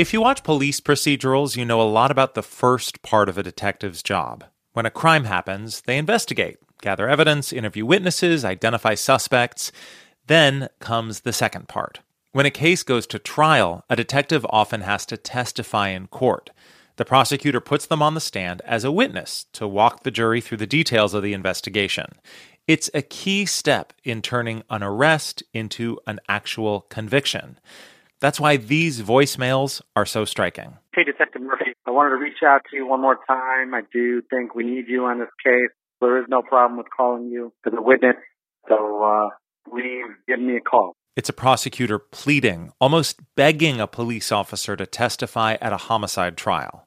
If you watch police procedurals, you know a lot about the first part of a detective's job. When a crime happens, they investigate, gather evidence, interview witnesses, identify suspects. Then comes the second part. When a case goes to trial, a detective often has to testify in court. The prosecutor puts them on the stand as a witness to walk the jury through the details of the investigation. It's a key step in turning an arrest into an actual conviction. That's why these voicemails are so striking. Hey, Detective Murphy, I wanted to reach out to you one more time. I do think we need you on this case. There is no problem with calling you as a witness, so uh, please give me a call. It's a prosecutor pleading, almost begging a police officer to testify at a homicide trial.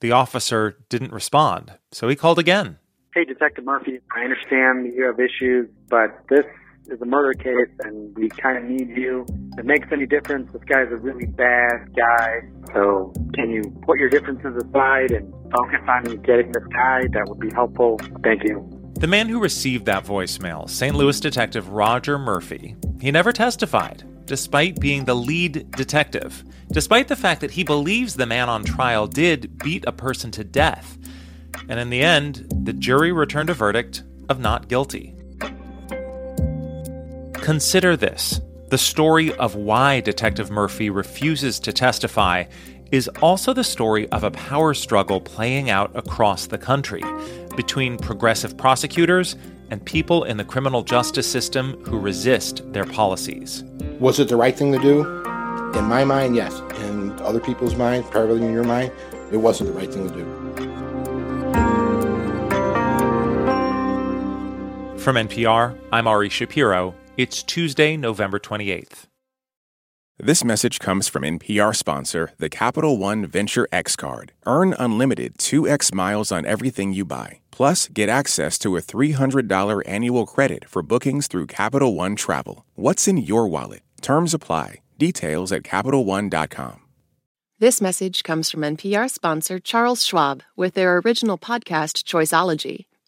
The officer didn't respond, so he called again. Hey, Detective Murphy, I understand you have issues, but this is a murder case and we kind of need you. If it makes any difference, this guy's a really bad guy. So can you put your differences aside and focus on getting this guy? That would be helpful. Thank you. The man who received that voicemail, St. Louis detective Roger Murphy, he never testified, despite being the lead detective, despite the fact that he believes the man on trial did beat a person to death. And in the end, the jury returned a verdict of not guilty. Consider this the story of why Detective Murphy refuses to testify is also the story of a power struggle playing out across the country between progressive prosecutors and people in the criminal justice system who resist their policies. Was it the right thing to do? In my mind, yes. In other people's minds, probably in your mind, it wasn't the right thing to do. From NPR, I'm Ari Shapiro. It's Tuesday, November 28th. This message comes from NPR sponsor, the Capital One Venture X Card. Earn unlimited 2x miles on everything you buy. Plus, get access to a $300 annual credit for bookings through Capital One Travel. What's in your wallet? Terms apply. Details at CapitalOne.com. This message comes from NPR sponsor Charles Schwab with their original podcast, Choiceology.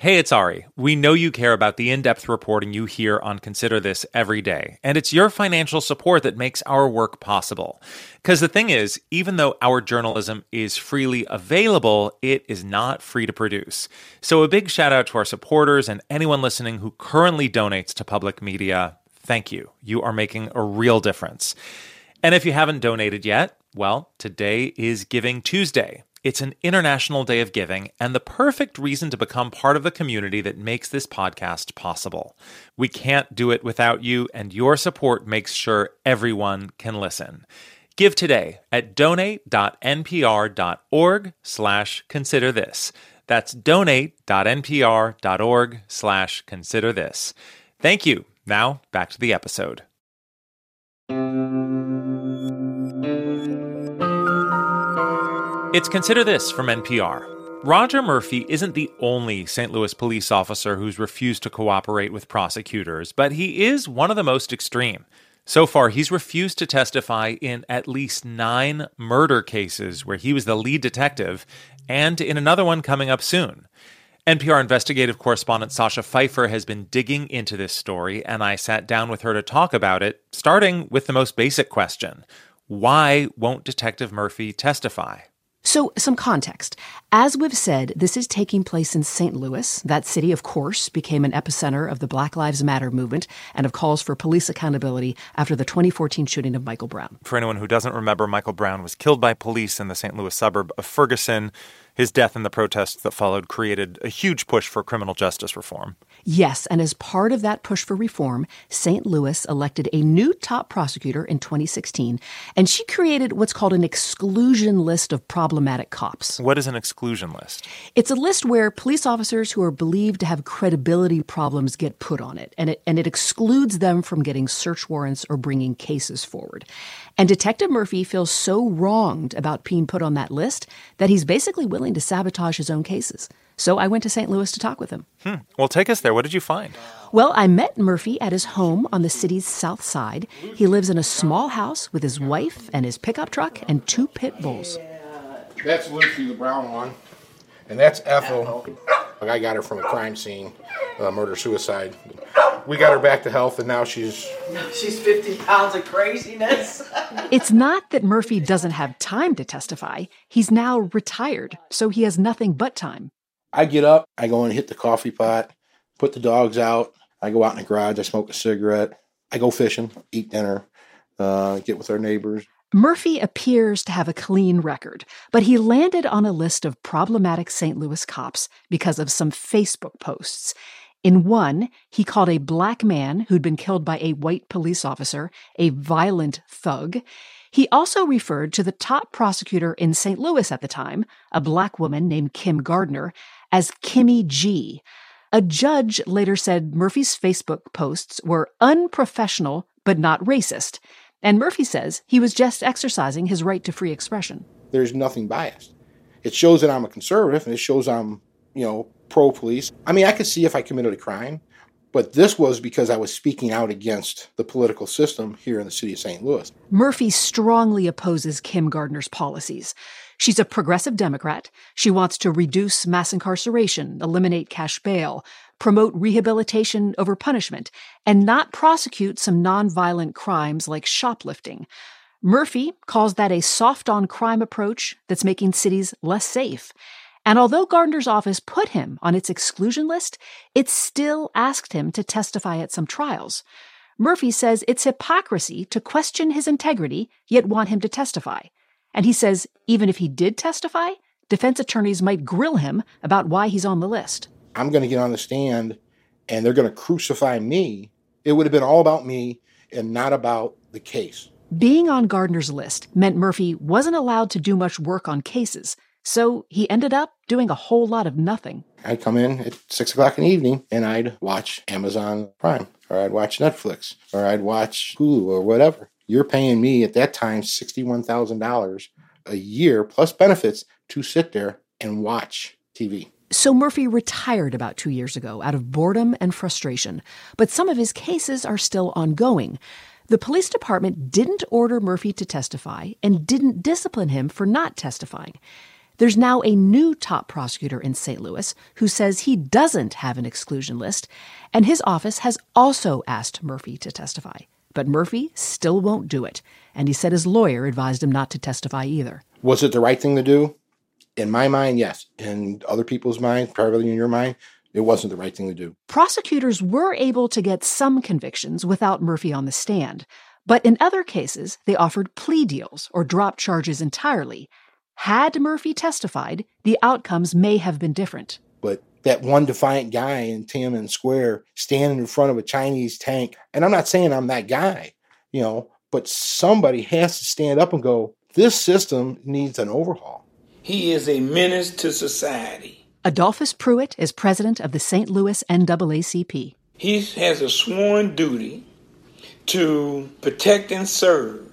Hey, it's Ari. We know you care about the in depth reporting you hear on Consider This every day, and it's your financial support that makes our work possible. Because the thing is, even though our journalism is freely available, it is not free to produce. So, a big shout out to our supporters and anyone listening who currently donates to public media. Thank you. You are making a real difference. And if you haven't donated yet, well, today is Giving Tuesday. It's an international day of giving and the perfect reason to become part of the community that makes this podcast possible. We can't do it without you, and your support makes sure everyone can listen. Give today at donate.npr.org slash consider this. That's donate.npr.org slash consider this. Thank you. Now back to the episode. It's Consider This from NPR. Roger Murphy isn't the only St. Louis police officer who's refused to cooperate with prosecutors, but he is one of the most extreme. So far, he's refused to testify in at least nine murder cases where he was the lead detective, and in another one coming up soon. NPR investigative correspondent Sacha Pfeiffer has been digging into this story, and I sat down with her to talk about it, starting with the most basic question Why won't Detective Murphy testify? So, some context. As we've said, this is taking place in St. Louis. That city, of course, became an epicenter of the Black Lives Matter movement and of calls for police accountability after the 2014 shooting of Michael Brown. For anyone who doesn't remember, Michael Brown was killed by police in the St. Louis suburb of Ferguson. His death and the protests that followed created a huge push for criminal justice reform. Yes, and as part of that push for reform, St. Louis elected a new top prosecutor in 2016, and she created what's called an exclusion list of problematic cops. What is an exclusion list? It's a list where police officers who are believed to have credibility problems get put on it, and it and it excludes them from getting search warrants or bringing cases forward. And Detective Murphy feels so wronged about being put on that list that he's basically willing to sabotage his own cases. So I went to St. Louis to talk with him. Hmm. Well, take us there. What did you find? Well, I met Murphy at his home on the city's south side. He lives in a small house with his wife and his pickup truck and two pit bulls. That's Lucy, the brown one, and that's Ethel. I got her from a crime scene, uh, murder suicide. We got her back to health, and now she's She's 50 pounds of craziness. It's not that Murphy doesn't have time to testify. He's now retired, so he has nothing but time. I get up, I go and hit the coffee pot, put the dogs out. I go out in the garage, I smoke a cigarette. I go fishing, eat dinner, uh, get with our neighbors. Murphy appears to have a clean record, but he landed on a list of problematic St. Louis cops because of some Facebook posts. In one, he called a black man who'd been killed by a white police officer a violent thug. He also referred to the top prosecutor in St. Louis at the time, a black woman named Kim Gardner, as Kimmy G. A judge later said Murphy's Facebook posts were unprofessional but not racist. And Murphy says he was just exercising his right to free expression. There's nothing biased. It shows that I'm a conservative, and it shows I'm, you know, pro police. I mean, I could see if I committed a crime, but this was because I was speaking out against the political system here in the city of St. Louis. Murphy strongly opposes Kim Gardner's policies. She's a progressive Democrat. She wants to reduce mass incarceration, eliminate cash bail, promote rehabilitation over punishment, and not prosecute some nonviolent crimes like shoplifting. Murphy calls that a soft on crime approach that's making cities less safe. And although Gardner's office put him on its exclusion list, it still asked him to testify at some trials. Murphy says it's hypocrisy to question his integrity, yet want him to testify. And he says even if he did testify, defense attorneys might grill him about why he's on the list. I'm going to get on the stand and they're going to crucify me. It would have been all about me and not about the case. Being on Gardner's list meant Murphy wasn't allowed to do much work on cases, so he ended up doing a whole lot of nothing. I'd come in at six o'clock in the evening and I'd watch Amazon Prime, or I'd watch Netflix, or I'd watch Hulu, or whatever. You're paying me at that time $61,000 a year plus benefits to sit there and watch TV. So Murphy retired about two years ago out of boredom and frustration, but some of his cases are still ongoing. The police department didn't order Murphy to testify and didn't discipline him for not testifying. There's now a new top prosecutor in St. Louis who says he doesn't have an exclusion list, and his office has also asked Murphy to testify. But Murphy still won't do it, and he said his lawyer advised him not to testify either. Was it the right thing to do? In my mind, yes. In other people's minds, probably in your mind, it wasn't the right thing to do. Prosecutors were able to get some convictions without Murphy on the stand, but in other cases, they offered plea deals or dropped charges entirely. Had Murphy testified, the outcomes may have been different. But that one defiant guy in Tiananmen Square standing in front of a Chinese tank, and I'm not saying I'm that guy, you know, but somebody has to stand up and go, this system needs an overhaul. He is a menace to society. Adolphus Pruitt is president of the St. Louis NAACP. He has a sworn duty to protect and serve.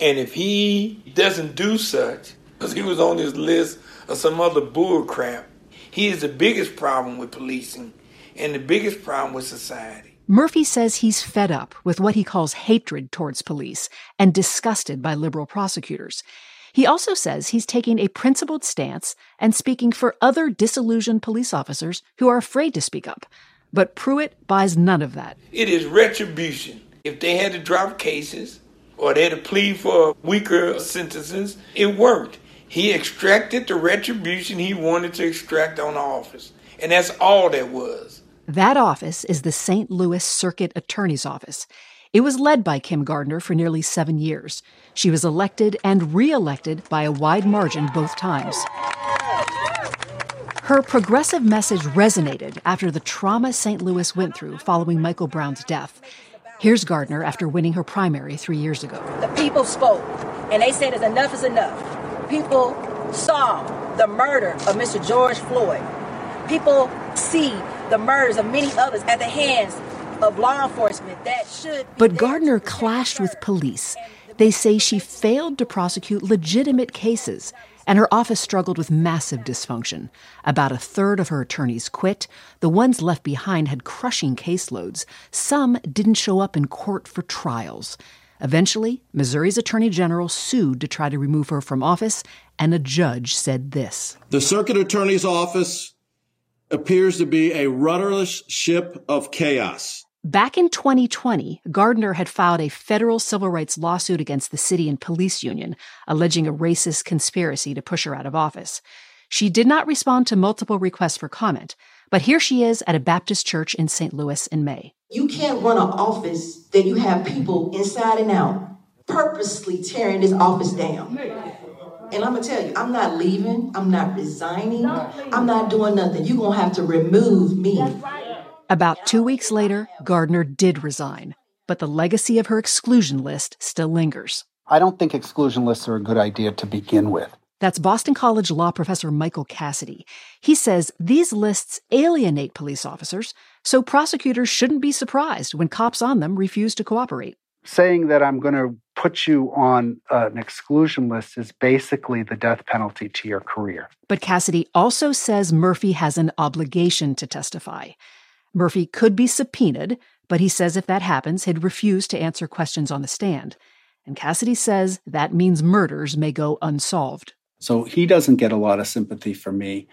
And if he doesn't do such, because he was on this list of some other bull crap, he is the biggest problem with policing and the biggest problem with society. Murphy says he's fed up with what he calls hatred towards police and disgusted by liberal prosecutors. He also says he's taking a principled stance and speaking for other disillusioned police officers who are afraid to speak up. But Pruitt buys none of that. It is retribution. If they had to drop cases or they had to plead for weaker sentences, it worked. He extracted the retribution he wanted to extract on the office. And that's all that was. That office is the St. Louis Circuit Attorney's Office. It was led by Kim Gardner for nearly seven years. She was elected and reelected by a wide margin both times. Her progressive message resonated after the trauma St. Louis went through following Michael Brown's death. Here's Gardner after winning her primary three years ago. The people spoke, and they said, enough is enough. People saw the murder of Mr. George Floyd. People see the murders of many others at the hands of law enforcement that should. But Gardner clashed with police. They say she failed to prosecute legitimate cases and her office struggled with massive dysfunction. About a third of her attorneys quit. The ones left behind had crushing caseloads. Some didn't show up in court for trials. Eventually, Missouri's attorney general sued to try to remove her from office, and a judge said this The circuit attorney's office appears to be a rudderless ship of chaos. Back in 2020, Gardner had filed a federal civil rights lawsuit against the city and police union, alleging a racist conspiracy to push her out of office. She did not respond to multiple requests for comment, but here she is at a Baptist church in St. Louis in May. You can't run an office that you have people inside and out purposely tearing this office down. And I'm gonna tell you, I'm not leaving, I'm not resigning, I'm not doing nothing. You're gonna have to remove me. About two weeks later, Gardner did resign, but the legacy of her exclusion list still lingers. I don't think exclusion lists are a good idea to begin with. That's Boston College law professor Michael Cassidy. He says these lists alienate police officers, so prosecutors shouldn't be surprised when cops on them refuse to cooperate. Saying that I'm going to put you on an exclusion list is basically the death penalty to your career. But Cassidy also says Murphy has an obligation to testify. Murphy could be subpoenaed, but he says if that happens, he'd refuse to answer questions on the stand. And Cassidy says that means murders may go unsolved. So he doesn't get a lot of sympathy from me,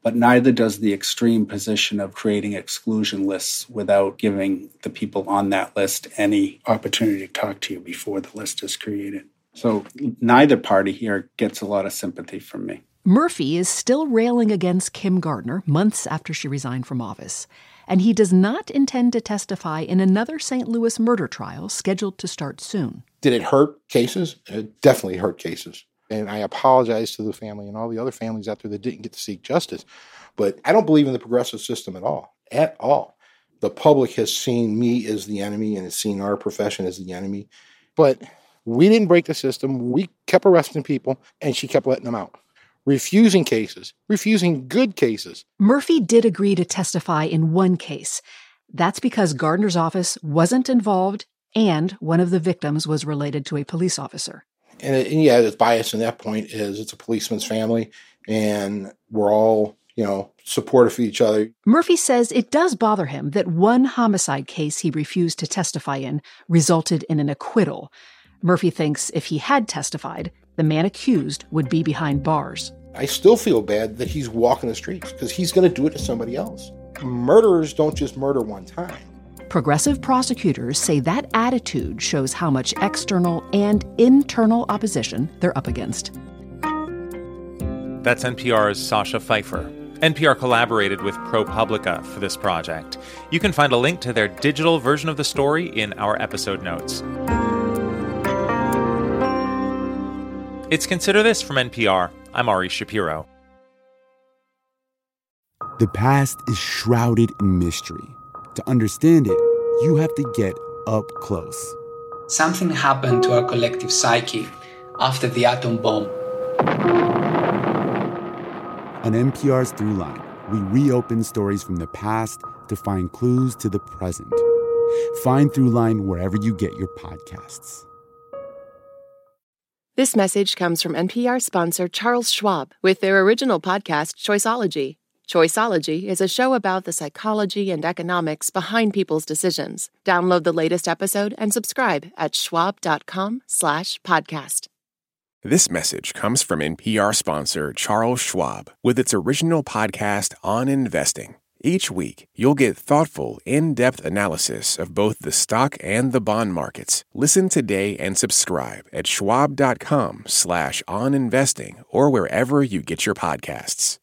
but neither does the extreme position of creating exclusion lists without giving the people on that list any opportunity to talk to you before the list is created. So neither party here gets a lot of sympathy from me. Murphy is still railing against Kim Gardner months after she resigned from office and he does not intend to testify in another St. Louis murder trial scheduled to start soon. Did it hurt cases? It definitely hurt cases. And I apologize to the family and all the other families out there that didn't get to seek justice. But I don't believe in the progressive system at all. At all. The public has seen me as the enemy and has seen our profession as the enemy. But we didn't break the system. We kept arresting people and she kept letting them out refusing cases, refusing good cases. Murphy did agree to testify in one case. That's because Gardner's office wasn't involved and one of the victims was related to a police officer. And, and yeah, the bias in that point is it's a policeman's family and we're all, you know, supportive of each other. Murphy says it does bother him that one homicide case he refused to testify in resulted in an acquittal. Murphy thinks if he had testified, the man accused would be behind bars. I still feel bad that he's walking the streets because he's going to do it to somebody else. Murderers don't just murder one time. Progressive prosecutors say that attitude shows how much external and internal opposition they're up against. That's NPR's Sacha Pfeiffer. NPR collaborated with ProPublica for this project. You can find a link to their digital version of the story in our episode notes. It's Consider This from NPR. I'm Ari Shapiro. The past is shrouded in mystery. To understand it, you have to get up close. Something happened to our collective psyche after the atom bomb. On NPR's Throughline, we reopen stories from the past to find clues to the present. Find Throughline wherever you get your podcasts. This message comes from NPR sponsor Charles Schwab with their original podcast, Choiceology. Choiceology is a show about the psychology and economics behind people's decisions. Download the latest episode and subscribe at schwab.com slash podcast. This message comes from NPR sponsor Charles Schwab with its original podcast on investing. Each week, you'll get thoughtful, in depth analysis of both the stock and the bond markets. Listen today and subscribe at schwab.com slash on investing or wherever you get your podcasts.